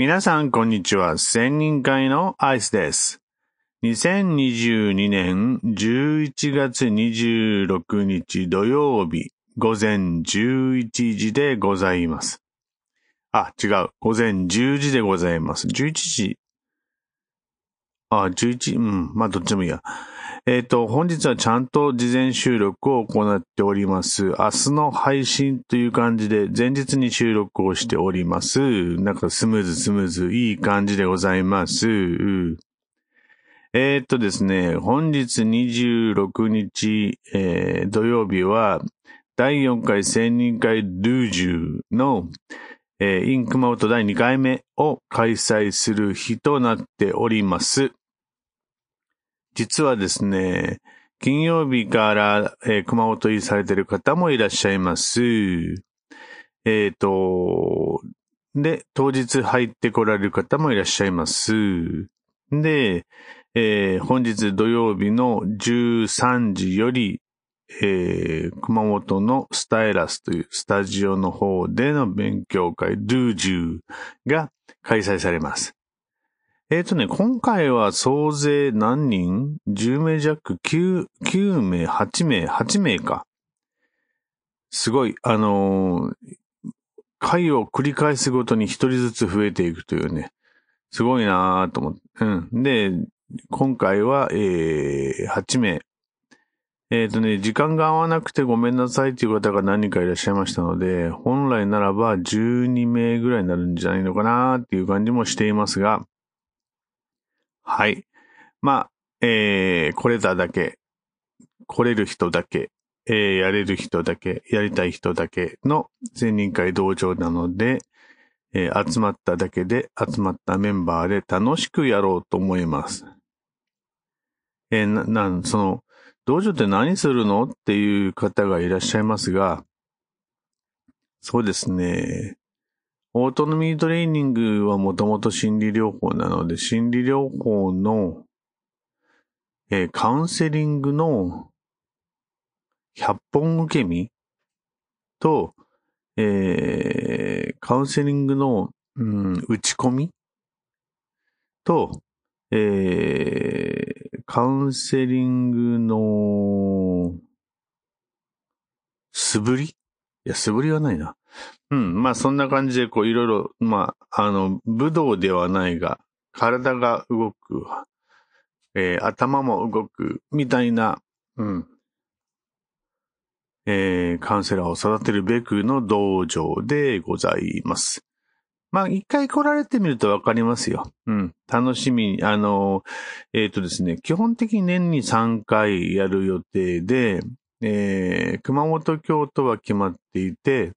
皆さん、こんにちは。千人会のアイスです。2022年11月26日土曜日午前11時でございます。あ、違う。午前10時でございます。11時。あ、11、うん。まあ、どっちでもいいや。えっ、と、本日はちゃんと事前収録を行っております。明日の配信という感じで前日に収録をしております。なんかスムーズスムーズいい感じでございます。えっ、とですね、本日26日、えー土曜日は第4回千人会ルージュの、えーインクマウト第2回目を開催する日となっております。実はですね、金曜日から、えー熊本入りされている方もいらっしゃいます。えっ、と、で、当日入ってこられる方もいらっしゃいます。で、えー本日土曜日の13時より、えー熊本のスタイラスというスタジオの方での勉強会、ドゥージューが開催されます。えっ、とね、今回は総勢何人 ?10 名弱、9、9名、8名、8名か。すごい、あのー回を繰り返すごとに一人ずつ増えていくというね、すごいなぁと思って。うん。で、今回は、えー、8名。えっ、とね、時間が合わなくてごめんなさいという方が何人かいらっしゃいましたので、本来ならば12名ぐらいになるんじゃないのかなっていう感じもしていますが、はい。まあ、えー、来れただけ、来れる人だけ、えー、やれる人だけ、やりたい人だけの千人会道場なので、えー集まっただけで、集まったメンバーで楽しくやろうと思います。えーな、なん、その、道場って何するの？っていう方がいらっしゃいますが、そうですね。オートノミートレーニングはもともと心理療法なので、心理療法の、えーカウンセリングの100本受け身と、えーカウンセリングの、うん、打ち込みと、えーカウンセリングの素振り？いや、素振りはないな。うん。まあ、そんな感じで、こう、いろいろ、まあ、あの、武道ではないが、体が動く、えー頭も動く、みたいな、うん。えーカウンセラーを育てるべくの道場でございます。まあ、一回来られてみるとわかりますよ。うん。楽しみに、あの、えっ、とですね、基本的に年に3回やる予定で、えー熊本、京都は決まっていて、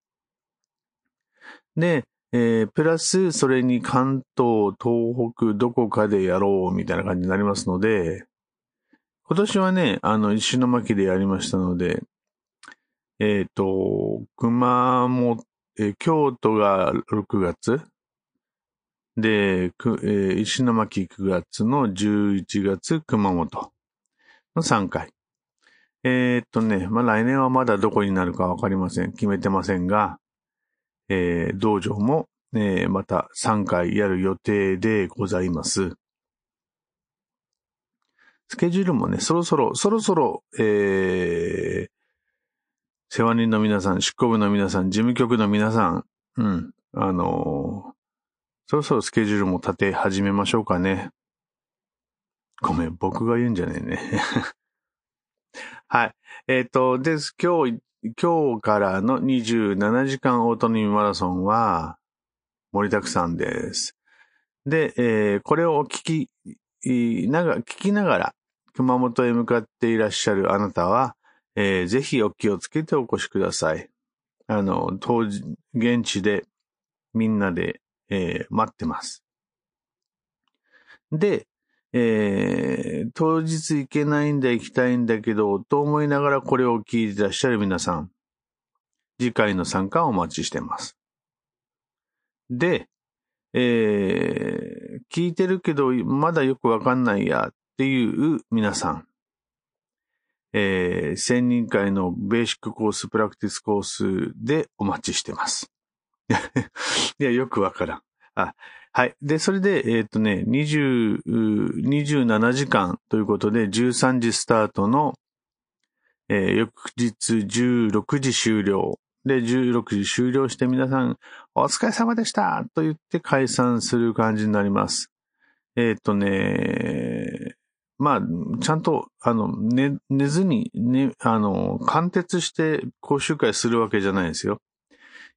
で、えープラス、それに関東、東北、どこかでやろう、みたいな感じになりますので、今年はね、あの、石巻でやりましたので、えっ、と、熊本、えー京都が6月、で、くえー石巻9月の11月、熊本の3回。えーっとね、まあ、来年はまだどこになるかわかりません。決めてませんが、えー道場も、えーまた3回やる予定でございます。スケジュールもね、そろそろ、そろそろ、えー世話人の皆さん、執行部の皆さん、事務局の皆さん、うん、あのーそろそろスケジュールも立て始めましょうかね。ごめん、僕が言うんじゃねえね。はい。えっ、と、です。今日、今日からの27時間オートノミーマラソンは盛りだくさんです。で、えーこれを聞き、なが、聞きながら熊本へ向かっていらっしゃるあなたは、えーぜひお気をつけてお越しください。あの、当時、現地でみんなで、えー待ってます。で、えー当日行けないんだ、行きたいんだけど、と思いながらこれを聞いてらっしゃる皆さん、次回の参加をお待ちしてます。で、えー聞いてるけど、まだよくわかんないやっていう皆さん、えー、千人会のベーシックコース、プラクティスコースでお待ちしてます。いや、よくわからん。あ、はい。で、それで、えっ、とね、20、27時間ということで、13時スタートの、えー翌日16時終了。で、16時終了して皆さん、お疲れ様でしたと言って解散する感じになります。えっ、とね、まあ、ちゃんと、あの、寝、寝ずに、ね、あの、貫徹して講習会するわけじゃないですよ。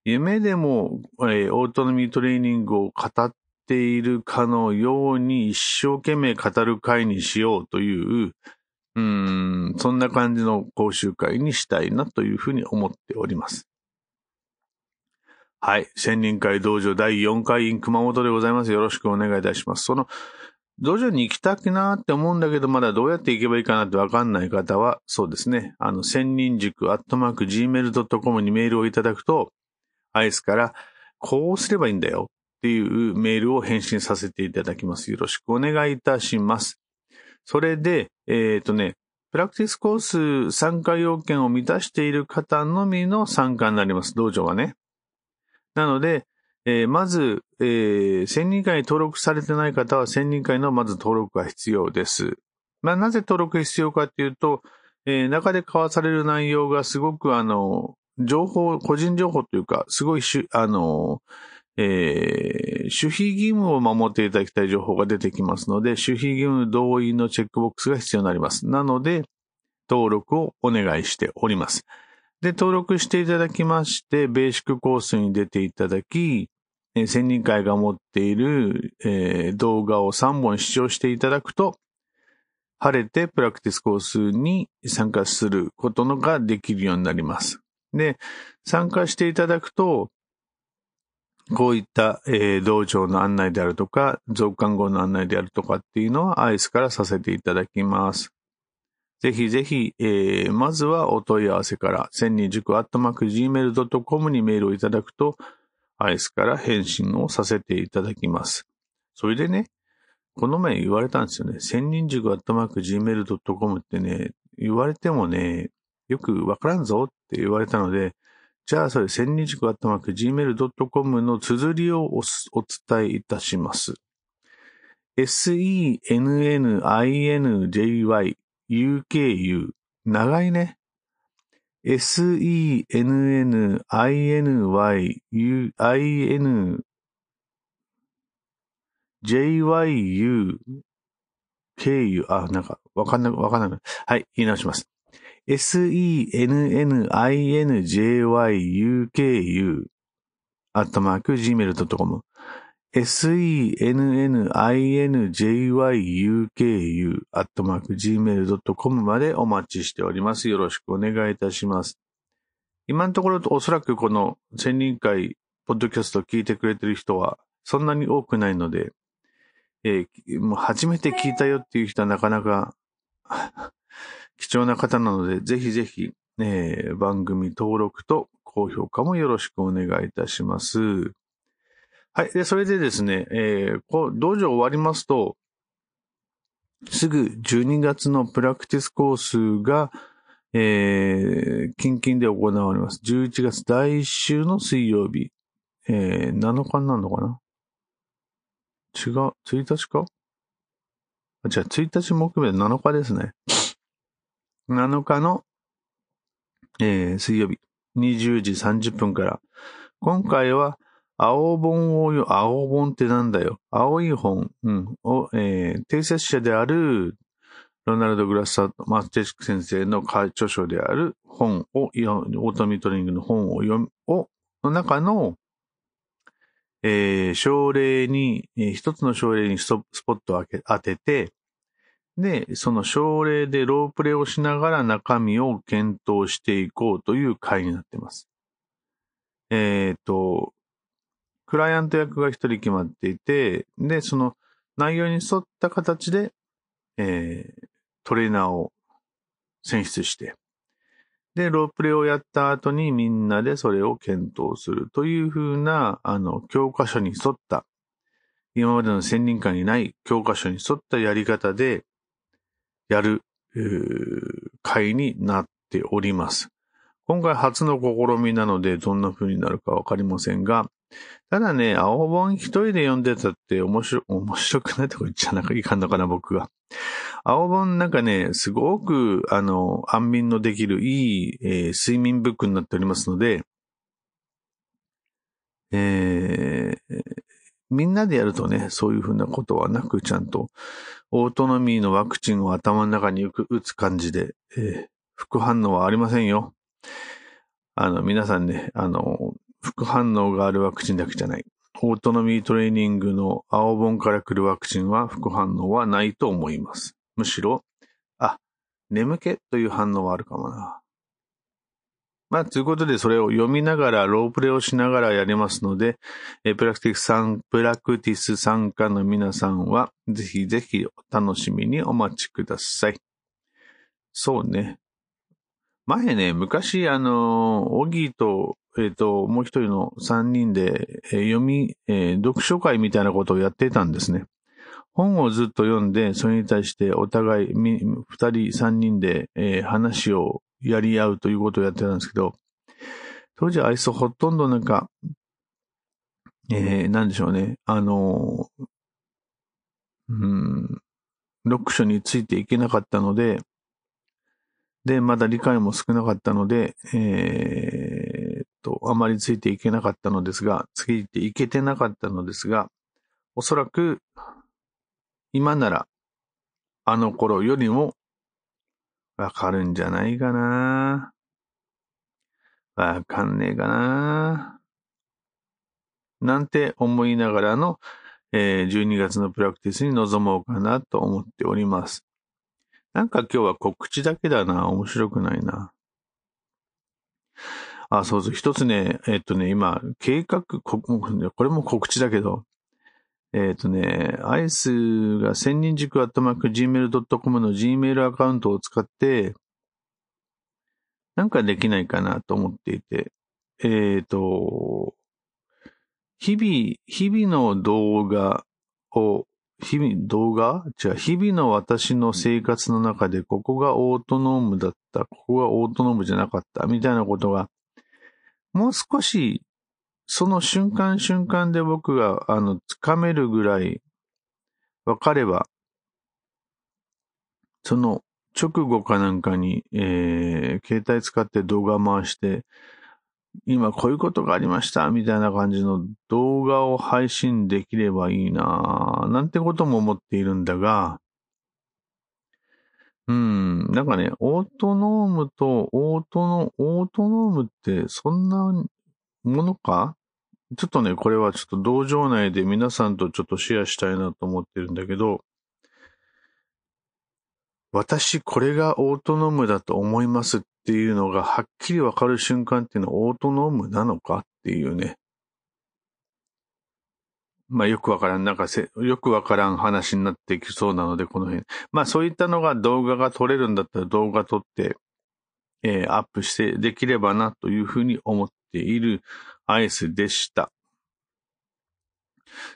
夢でも、えーオートノミートレーニングを語っているかのように一生懸命語る会にしようという、うん、そんな感じの講習会にしたいなというふうに思っております。はい。千人会道場第4回 in 熊本でございます。よろしくお願いいたします。その、道場に行きたくなって思うんだけど、まだどうやって行けばいいかなってわかんない方は、そうですね。あの、千人塾アットマーク gmail.com にメールをいただくと、アイスから、こうすればいいんだよっていうメールを返信させていただきます。よろしくお願いいたします。それで、えっ、とね、プラクティスコース参加要件を満たしている方のみの参加になります。道場はね。なので、えーまず、えー、千人会に登録されてない方は千人会のまず登録が必要です。まあ、なぜ登録が必要かっていうと、えー中で交わされる内容がすごくあの、情報、個人情報というか、すごいしゅ、あの、えー守秘義務を守っていただきたい情報が出てきますので、守秘義務同意のチェックボックスが必要になります。なので、登録をお願いしております。で、登録していただきまして、ベーシックコースに出ていただき、えー千人会が持っている、えー動画を3本視聴していただくと、晴れてプラクティスコースに参加することができるようになります。で、参加していただくと、こういった、えー道場の案内であるとか、増刊号の案内であるとかっていうのはアイスからさせていただきます。ぜひぜひ、えーまずはお問い合わせから、千人塾アットマーク gmail.com にメールをいただくと、アイスから返信をさせていただきます。それでね、この前言われたんですよね。千人塾アットマーク gmail.com ってね、言われてもね、よくわからんぞって言われたので、じゃあそれ千人塾アットマーク gmail.com の綴りをおお伝えいたします。senninjyuku 長いね。senninyu jyu あ、なんか、わかんなく、わかんなく。はい、言い直します。Senninjyuku アットマーク gmail.com senninjyuku アットマーク gmail.com までお待ちしております。よろしくお願いいたします。今のところおそらくこの千人会、ポッドキャストを聞いてくれてる人はそんなに多くないので、えーもう初めて聞いたよっていう人はなかなか貴重な方なので、ぜひぜひ、えー番組登録と高評価もよろしくお願いいたします。はい。で、それでですね、えーこう、道場終わりますと、すぐ12月のプラクティスコースが、えー、近々で行われます。11月第1週の水曜日、えー、7日になるのかな？違う、1日か？あ、じゃあ1日木曜日7日ですね。7日の、えー水曜日、20時30分から。今回は、青本をよ、青本ってなんだよ。青い本、うん、を、えー、定説者である、ロナルド・グラッサーマステチック先生の著書である本を、オートミートリングの本を読む、を、の中の、えー、症例に、えー一つの症例にスポットを当てて、で、その症例でロープレをしながら中身を検討していこうという回になっています。えっ、と、クライアント役が一人決まっていて、で、その内容に沿った形で、えートレーナーを選出して、で、ロープレをやった後にみんなでそれを検討するというふうな、あの、教科書に沿った、今までの専任会にない教科書に沿ったやり方でやる、会になっております。今回初の試みなのでどんな風になるかわかりませんが、ただね、青本一人で読んでたって面白、面白くないとこ言っちゃなんかいかんのかな、僕が。青本なんかね、すごく、あの、安眠のできるいい、えー、睡眠ブックになっておりますので、えー、みんなでやるとね、そういうふうなことはなく、ちゃんと、オートノミーのワクチンを頭の中に打つ感じで、えー、副反応はありませんよ。あの、皆さんね、あの、副反応があるワクチンだけじゃない。オートノミートレーニングの青本から来るワクチンは副反応はないと思います。むしろ、あ、眠気という反応はあるかもな。まあ、ということで、それを読みながら、ロープレをしながらやりますので、えプラクティス参、プラクティス参加の皆さんは、ぜひぜひお楽しみにお待ちください。そうね。前ね、昔、あの、オギーと、えっ、ー、と、もう一人の三人で、えー、読み、えー、読書会みたいなことをやってたんですね。本をずっと読んで、それに対してお互い、二人、三人で、え話をやり合うということをやってたんですけど、当時はあいつほとんどなんか、えー、なんでしょうね。あの、うん、読書についていけなかったので、で、まだ理解も少なかったので、えー、と、あまりついていけなかったのですが、ついていけてなかったのですが、おそらく、今なら、あの頃よりもわかるんじゃないかな。わかんねえかな。なんて思いながらの、えー、12月のプラクティスに臨もうかなと思っております。なんか今日は告知だけだな。面白くないな。あ、そうそう。一つね、えっとね、今、計画、これも告知だけど、えっ、ー、とね、アイスが千人軸アットマーク gmail.com の gmail アカウントを使って、なんかできないかなと思っていて、えっ、ー、と、日々、日々の動画を、日々、動画？違う、日々の私の生活の中で、ここがオートノームだった、ここがオートノームじゃなかった、みたいなことが、もう少しその瞬間瞬間で僕が、あの、つかめるぐらい分かれば、その直後かなんかに、えー、携帯使って動画回して、今こういうことがありました、みたいな感じの動画を配信できればいいなぁなんてことも思っているんだが、うん、なんかね、オートノームとオートの、オートノームってそんなものか？ちょっとね、これはちょっと道場内で皆さんとちょっとシェアしたいなと思ってるんだけど、私これがオートノームだと思いますっていうのがはっきりわかる瞬間っていうのはオートノームなのかっていうね。まあよくわからん、なんかせ、よくわからん話になってきそうなので、この辺。まあそういったのが動画が撮れるんだったら動画撮って、えー、アップしてできればなというふうに思っているアイスでした。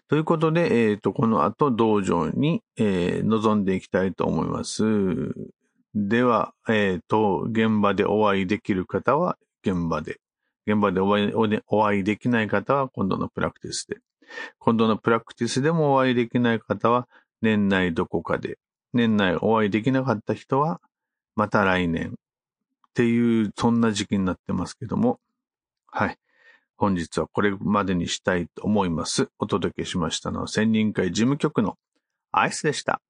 ということで、えっ、ー、と、この後道場に、えー、臨んでいきたいと思います。では、えっ、ー、と、現場でお会いできる方は現場で、現場でお会いお会いできない方は今度のプラクティスで、今度のプラクティスでもお会いできない方は年内どこかで、年内お会いできなかった人はまた来年。っていう、そんな時期になってますけども、はい。本日はこれまでにしたいと思います。お届けしましたのは、専任会事務局のアイスでした。